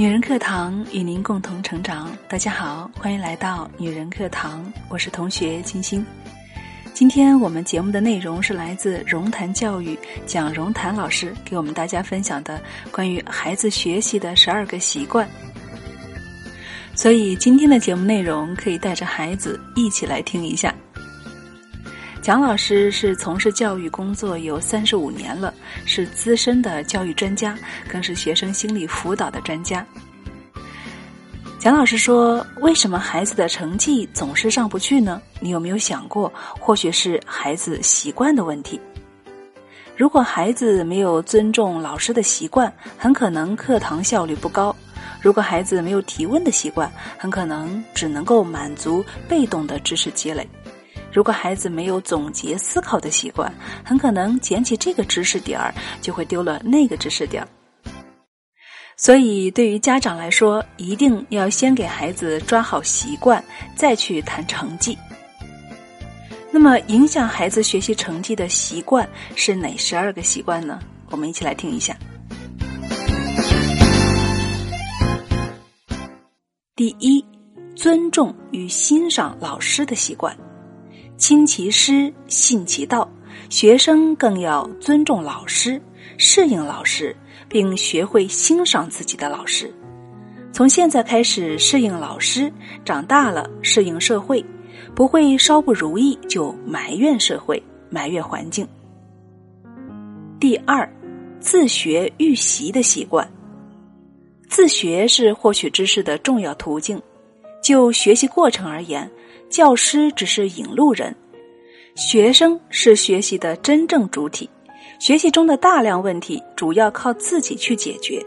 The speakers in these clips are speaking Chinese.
女人课堂与您共同成长。大家好，欢迎来到女人课堂，我是同学金星。今天我们节目的内容是来自融谈教育蒋融谈老师给我们大家分享的关于孩子学习的十二个习惯。所以今天的节目内容可以带着孩子一起来听一下。蒋老师是从事教育工作有三十五年了，是资深的教育专家，更是学生心理辅导的专家。蒋老师说：“为什么孩子的成绩总是上不去呢？你有没有想过，或许是孩子习惯的问题？如果孩子没有尊重老师的习惯，很可能课堂效率不高；如果孩子没有提问的习惯，很可能只能够满足被动的知识积累。”如果孩子没有总结思考的习惯，很可能捡起这个知识点儿就会丢了那个知识点儿。所以，对于家长来说，一定要先给孩子抓好习惯，再去谈成绩。那么，影响孩子学习成绩的习惯是哪十二个习惯呢？我们一起来听一下。第一，尊重与欣赏老师的习惯。亲其师，信其道。学生更要尊重老师，适应老师，并学会欣赏自己的老师。从现在开始适应老师，长大了适应社会，不会稍不如意就埋怨社会、埋怨环境。第二，自学预习的习惯。自学是获取知识的重要途径。就学习过程而言。教师只是引路人，学生是学习的真正主体。学习中的大量问题主要靠自己去解决。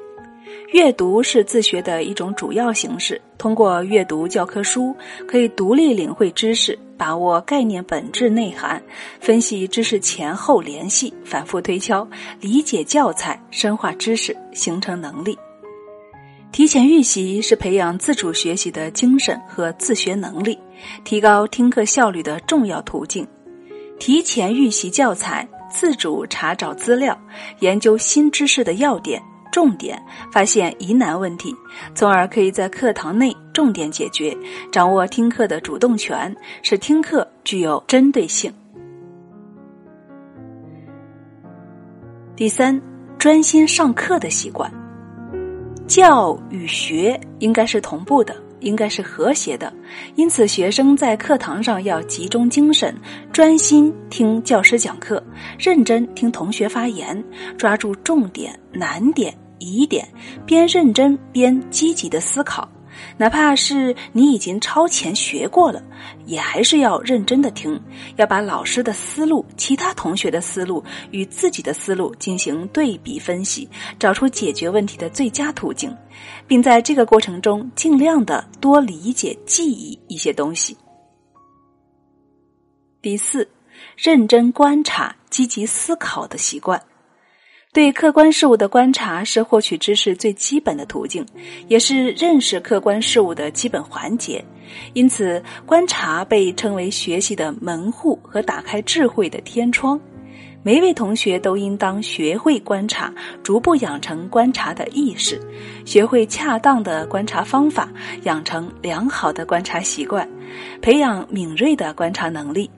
阅读是自学的一种主要形式。通过阅读教科书，可以独立领会知识，把握概念本质内涵，分析知识前后联系，反复推敲，理解教材，深化知识，形成能力。提前预习是培养自主学习的精神和自学能力，提高听课效率的重要途径。提前预习教材，自主查找资料，研究新知识的要点、重点，发现疑难问题，从而可以在课堂内重点解决，掌握听课的主动权，使听课具有针对性。第三，专心上课的习惯。教与学应该是同步的，应该是和谐的，因此学生在课堂上要集中精神，专心听教师讲课，认真听同学发言，抓住重点、难点、疑点，边认真边积极的思考。哪怕是你已经超前学过了，也还是要认真的听，要把老师的思路、其他同学的思路与自己的思路进行对比分析，找出解决问题的最佳途径，并在这个过程中尽量的多理解、记忆一些东西。第四，认真观察、积极思考的习惯。对客观事物的观察是获取知识最基本的途径，也是认识客观事物的基本环节。因此，观察被称为学习的门户和打开智慧的天窗。每一位同学都应当学会观察，逐步养成观察的意识，学会恰当的观察方法，养成良好的观察习惯，培养敏锐的观察能力。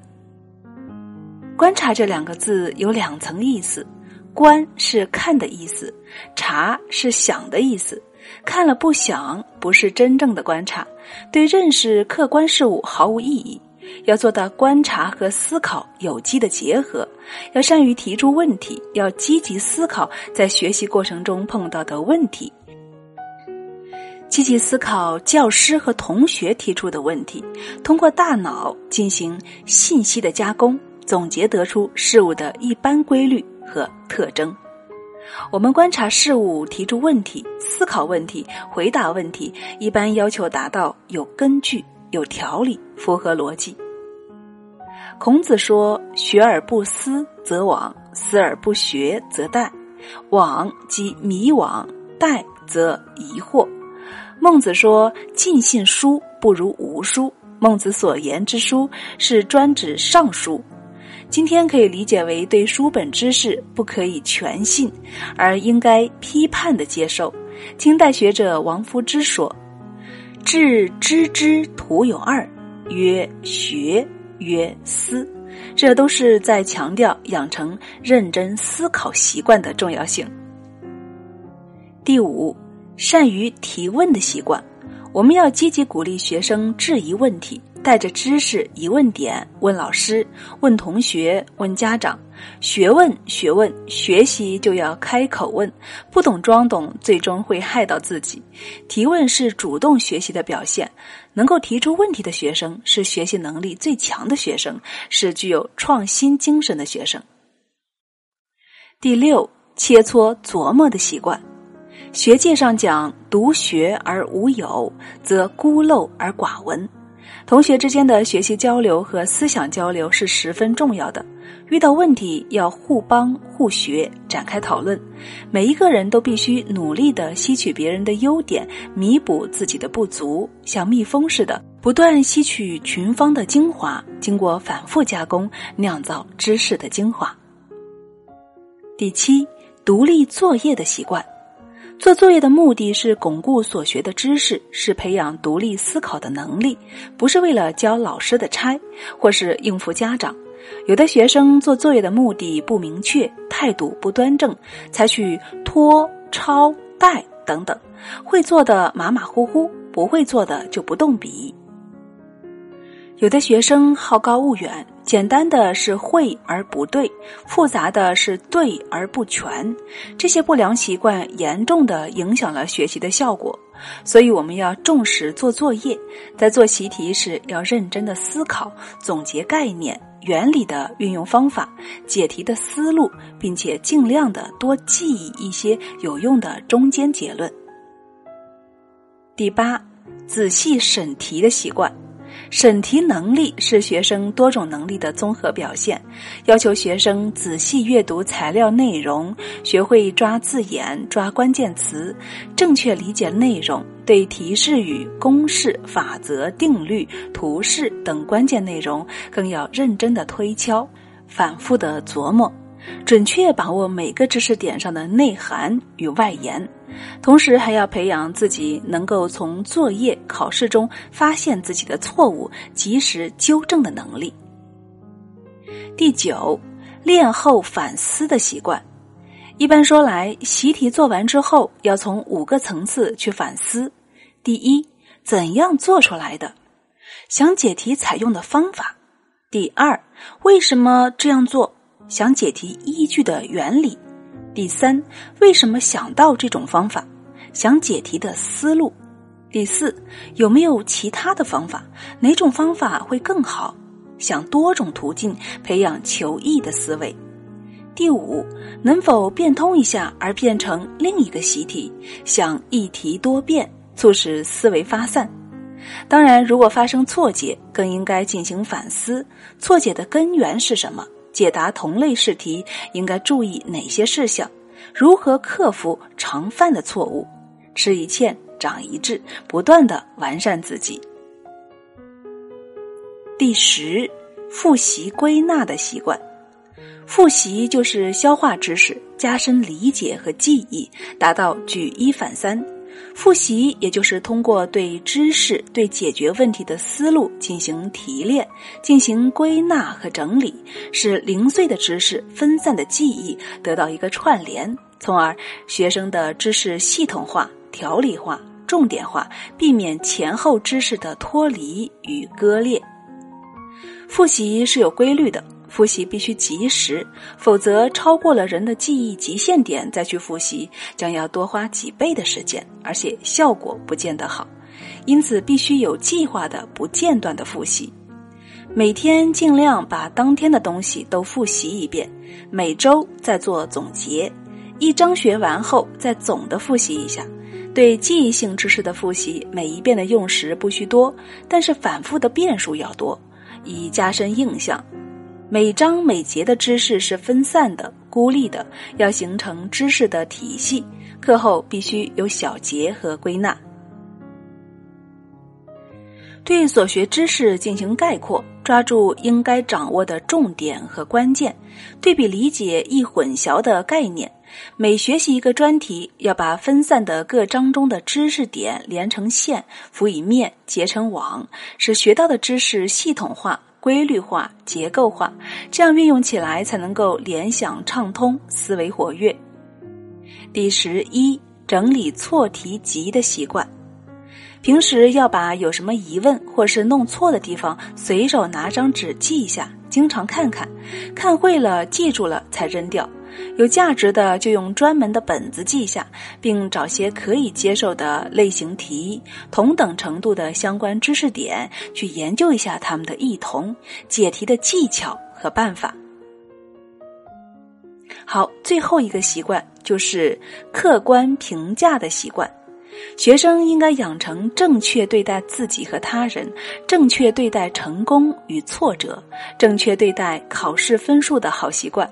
观察这两个字有两层意思。观是看的意思，察是想的意思。看了不想，不是真正的观察，对认识客观事物毫无意义。要做到观察和思考有机的结合，要善于提出问题，要积极思考在学习过程中碰到的问题，积极思考教师和同学提出的问题，通过大脑进行信息的加工，总结得出事物的一般规律。和特征，我们观察事物、提出问题、思考问题、回答问题，一般要求达到有根据、有条理、符合逻辑。孔子说：“学而不思则罔，思而不学则殆。罔即迷惘，殆则疑惑。”孟子说：“尽信书不如无书。”孟子所言之书是专指尚书。今天可以理解为对书本知识不可以全信，而应该批判的接受。清代学者王夫之说：“致知之徒有二，曰学，曰思。”这都是在强调养成认真思考习惯的重要性。第五，善于提问的习惯，我们要积极鼓励学生质疑问题。带着知识疑问点问老师、问同学、问家长，学问学问，学习就要开口问，不懂装懂，最终会害到自己。提问是主动学习的表现，能够提出问题的学生是学习能力最强的学生，是具有创新精神的学生。第六，切磋琢磨的习惯。学界上讲，独学而无友，则孤陋而寡闻。同学之间的学习交流和思想交流是十分重要的。遇到问题要互帮互学，展开讨论。每一个人都必须努力的吸取别人的优点，弥补自己的不足，像蜜蜂似的，不断吸取群芳的精华，经过反复加工，酿造知识的精华。第七，独立作业的习惯。做作业的目的是巩固所学的知识，是培养独立思考的能力，不是为了交老师的差，或是应付家长。有的学生做作业的目的不明确，态度不端正，采取拖、抄、带等等，会做的马马虎虎，不会做的就不动笔。有的学生好高骛远。简单的是会而不对，复杂的是对而不全。这些不良习惯严重的影响了学习的效果，所以我们要重视做作业，在做习题时要认真的思考、总结概念、原理的运用方法、解题的思路，并且尽量的多记忆一些有用的中间结论。第八，仔细审题的习惯。审题能力是学生多种能力的综合表现，要求学生仔细阅读材料内容，学会抓字眼、抓关键词，正确理解内容，对提示语、公式、法则、定律、图示等关键内容更要认真的推敲，反复的琢磨。准确把握每个知识点上的内涵与外延，同时还要培养自己能够从作业、考试中发现自己的错误，及时纠正的能力。第九，练后反思的习惯。一般说来，习题做完之后，要从五个层次去反思：第一，怎样做出来的？想解题采用的方法。第二，为什么这样做？想解题依据的原理，第三，为什么想到这种方法？想解题的思路，第四，有没有其他的方法？哪种方法会更好？想多种途径培养求异的思维。第五，能否变通一下而变成另一个习题？想一题多变，促使思维发散。当然，如果发生错解，更应该进行反思，错解的根源是什么？解答同类试题应该注意哪些事项？如何克服常犯的错误？吃一堑长一智，不断的完善自己。第十，复习归纳的习惯。复习就是消化知识，加深理解和记忆，达到举一反三。复习也就是通过对知识、对解决问题的思路进行提炼、进行归纳和整理，使零碎的知识、分散的记忆得到一个串联，从而学生的知识系统化、条理化、重点化，避免前后知识的脱离与割裂。复习是有规律的。复习必须及时，否则超过了人的记忆极限点再去复习，将要多花几倍的时间，而且效果不见得好。因此，必须有计划的、不间断的复习。每天尽量把当天的东西都复习一遍，每周再做总结。一章学完后，再总的复习一下。对记忆性知识的复习，每一遍的用时不需多，但是反复的遍数要多，以加深印象。每章每节的知识是分散的、孤立的，要形成知识的体系。课后必须有小结和归纳。对所学知识进行概括，抓住应该掌握的重点和关键，对比理解易混淆的概念。每学习一个专题，要把分散的各章中的知识点连成线，辅以面，结成网，使学到的知识系统化、规律化、结构化，这样运用起来才能够联想畅通，思维活跃。第十一，整理错题集的习惯。平时要把有什么疑问或是弄错的地方，随手拿张纸记一下，经常看看，看会了记住了才扔掉。有价值的就用专门的本子记下，并找些可以接受的类型题、同等程度的相关知识点去研究一下它们的异同、解题的技巧和办法。好，最后一个习惯就是客观评价的习惯。学生应该养成正确对待自己和他人、正确对待成功与挫折、正确对待考试分数的好习惯。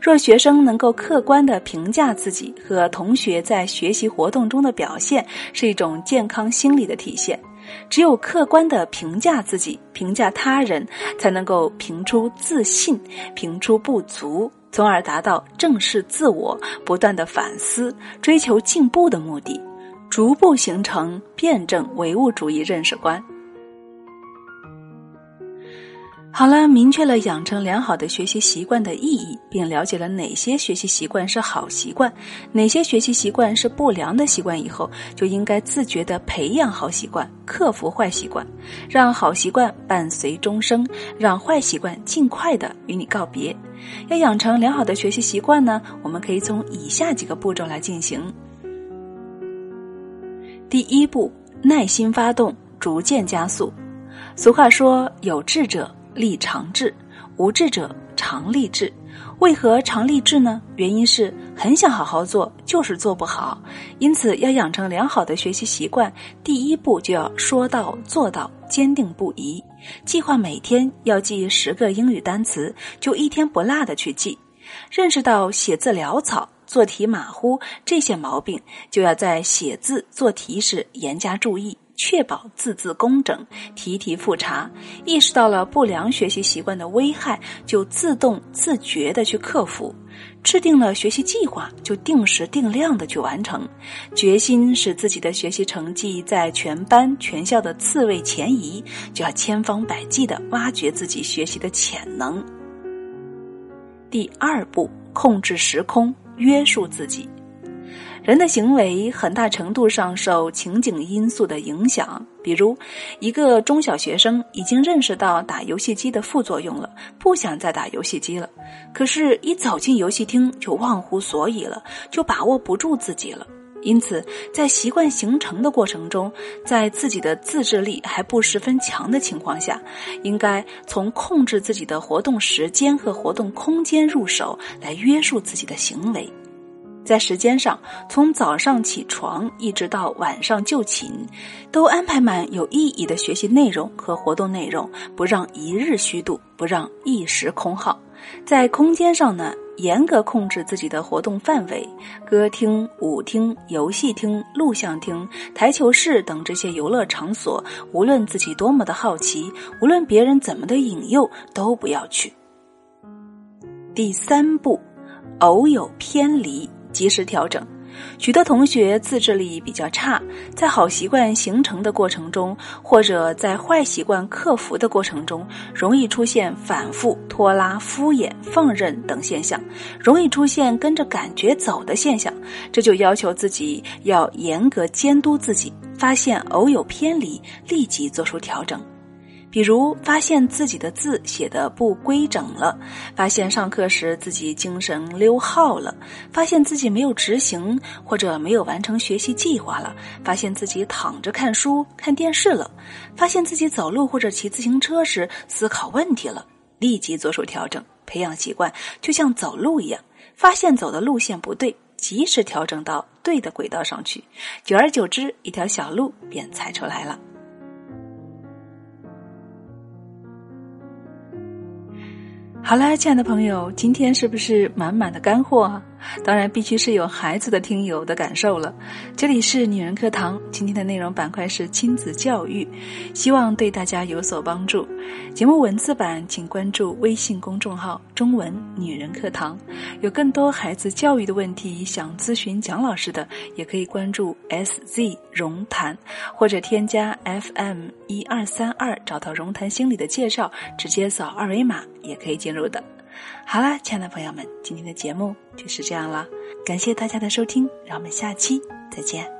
若学生能够客观的评价自己和同学在学习活动中的表现，是一种健康心理的体现。只有客观的评价自己、评价他人，才能够评出自信、评出不足，从而达到正视自我、不断的反思、追求进步的目的。逐步形成辩证唯物主义认识观。好了，明确了养成良好的学习习惯的意义，并了解了哪些学习习惯是好习惯，哪些学习习惯是不良的习惯以后，就应该自觉的培养好习惯，克服坏习惯，让好习惯伴随终生，让坏习惯尽快的与你告别。要养成良好的学习习惯呢，我们可以从以下几个步骤来进行。第一步，耐心发动，逐渐加速。俗话说：“有志者立长志，无志者常立志。”为何常立志呢？原因是很想好好做，就是做不好。因此，要养成良好的学习习惯，第一步就要说到做到，坚定不移。计划每天要记十个英语单词，就一天不落的去记。认识到写字潦草。做题马虎这些毛病，就要在写字做题时严加注意，确保字字工整，题题复查。意识到了不良学习习惯的危害，就自动自觉的去克服。制定了学习计划，就定时定量的去完成。决心使自己的学习成绩在全班全校的次位前移，就要千方百计的挖掘自己学习的潜能。第二步，控制时空。约束自己，人的行为很大程度上受情景因素的影响。比如，一个中小学生已经认识到打游戏机的副作用了，不想再打游戏机了。可是，一走进游戏厅就忘乎所以了，就把握不住自己了。因此，在习惯形成的过程中，在自己的自制力还不十分强的情况下，应该从控制自己的活动时间和活动空间入手，来约束自己的行为。在时间上，从早上起床一直到晚上就寝，都安排满有意义的学习内容和活动内容，不让一日虚度，不让一时空耗。在空间上呢？严格控制自己的活动范围，歌厅、舞厅、游戏厅、录像厅、台球室等这些游乐场所，无论自己多么的好奇，无论别人怎么的引诱，都不要去。第三步，偶有偏离，及时调整。许多同学自制力比较差，在好习惯形成的过程中，或者在坏习惯克服的过程中，容易出现反复、拖拉、敷衍、放任等现象，容易出现跟着感觉走的现象。这就要求自己要严格监督自己，发现偶有偏离，立即做出调整。比如发现自己的字写的不规整了，发现上课时自己精神溜号了，发现自己没有执行或者没有完成学习计划了，发现自己躺着看书看电视了，发现自己走路或者骑自行车时思考问题了，立即着手调整，培养习惯就像走路一样，发现走的路线不对，及时调整到对的轨道上去，久而久之，一条小路便踩出来了。好啦，亲爱的朋友，今天是不是满满的干货啊？当然必须是有孩子的听友的感受了。这里是女人课堂，今天的内容板块是亲子教育，希望对大家有所帮助。节目文字版请关注微信公众号“中文女人课堂”，有更多孩子教育的问题想咨询蒋老师的，也可以关注 “SZ 荣谈”或者添加 FM 一二三二，找到荣谈心理的介绍，直接扫二维码也可以进入的。好啦，亲爱的朋友们，今天的节目就是这样了，感谢大家的收听，让我们下期再见。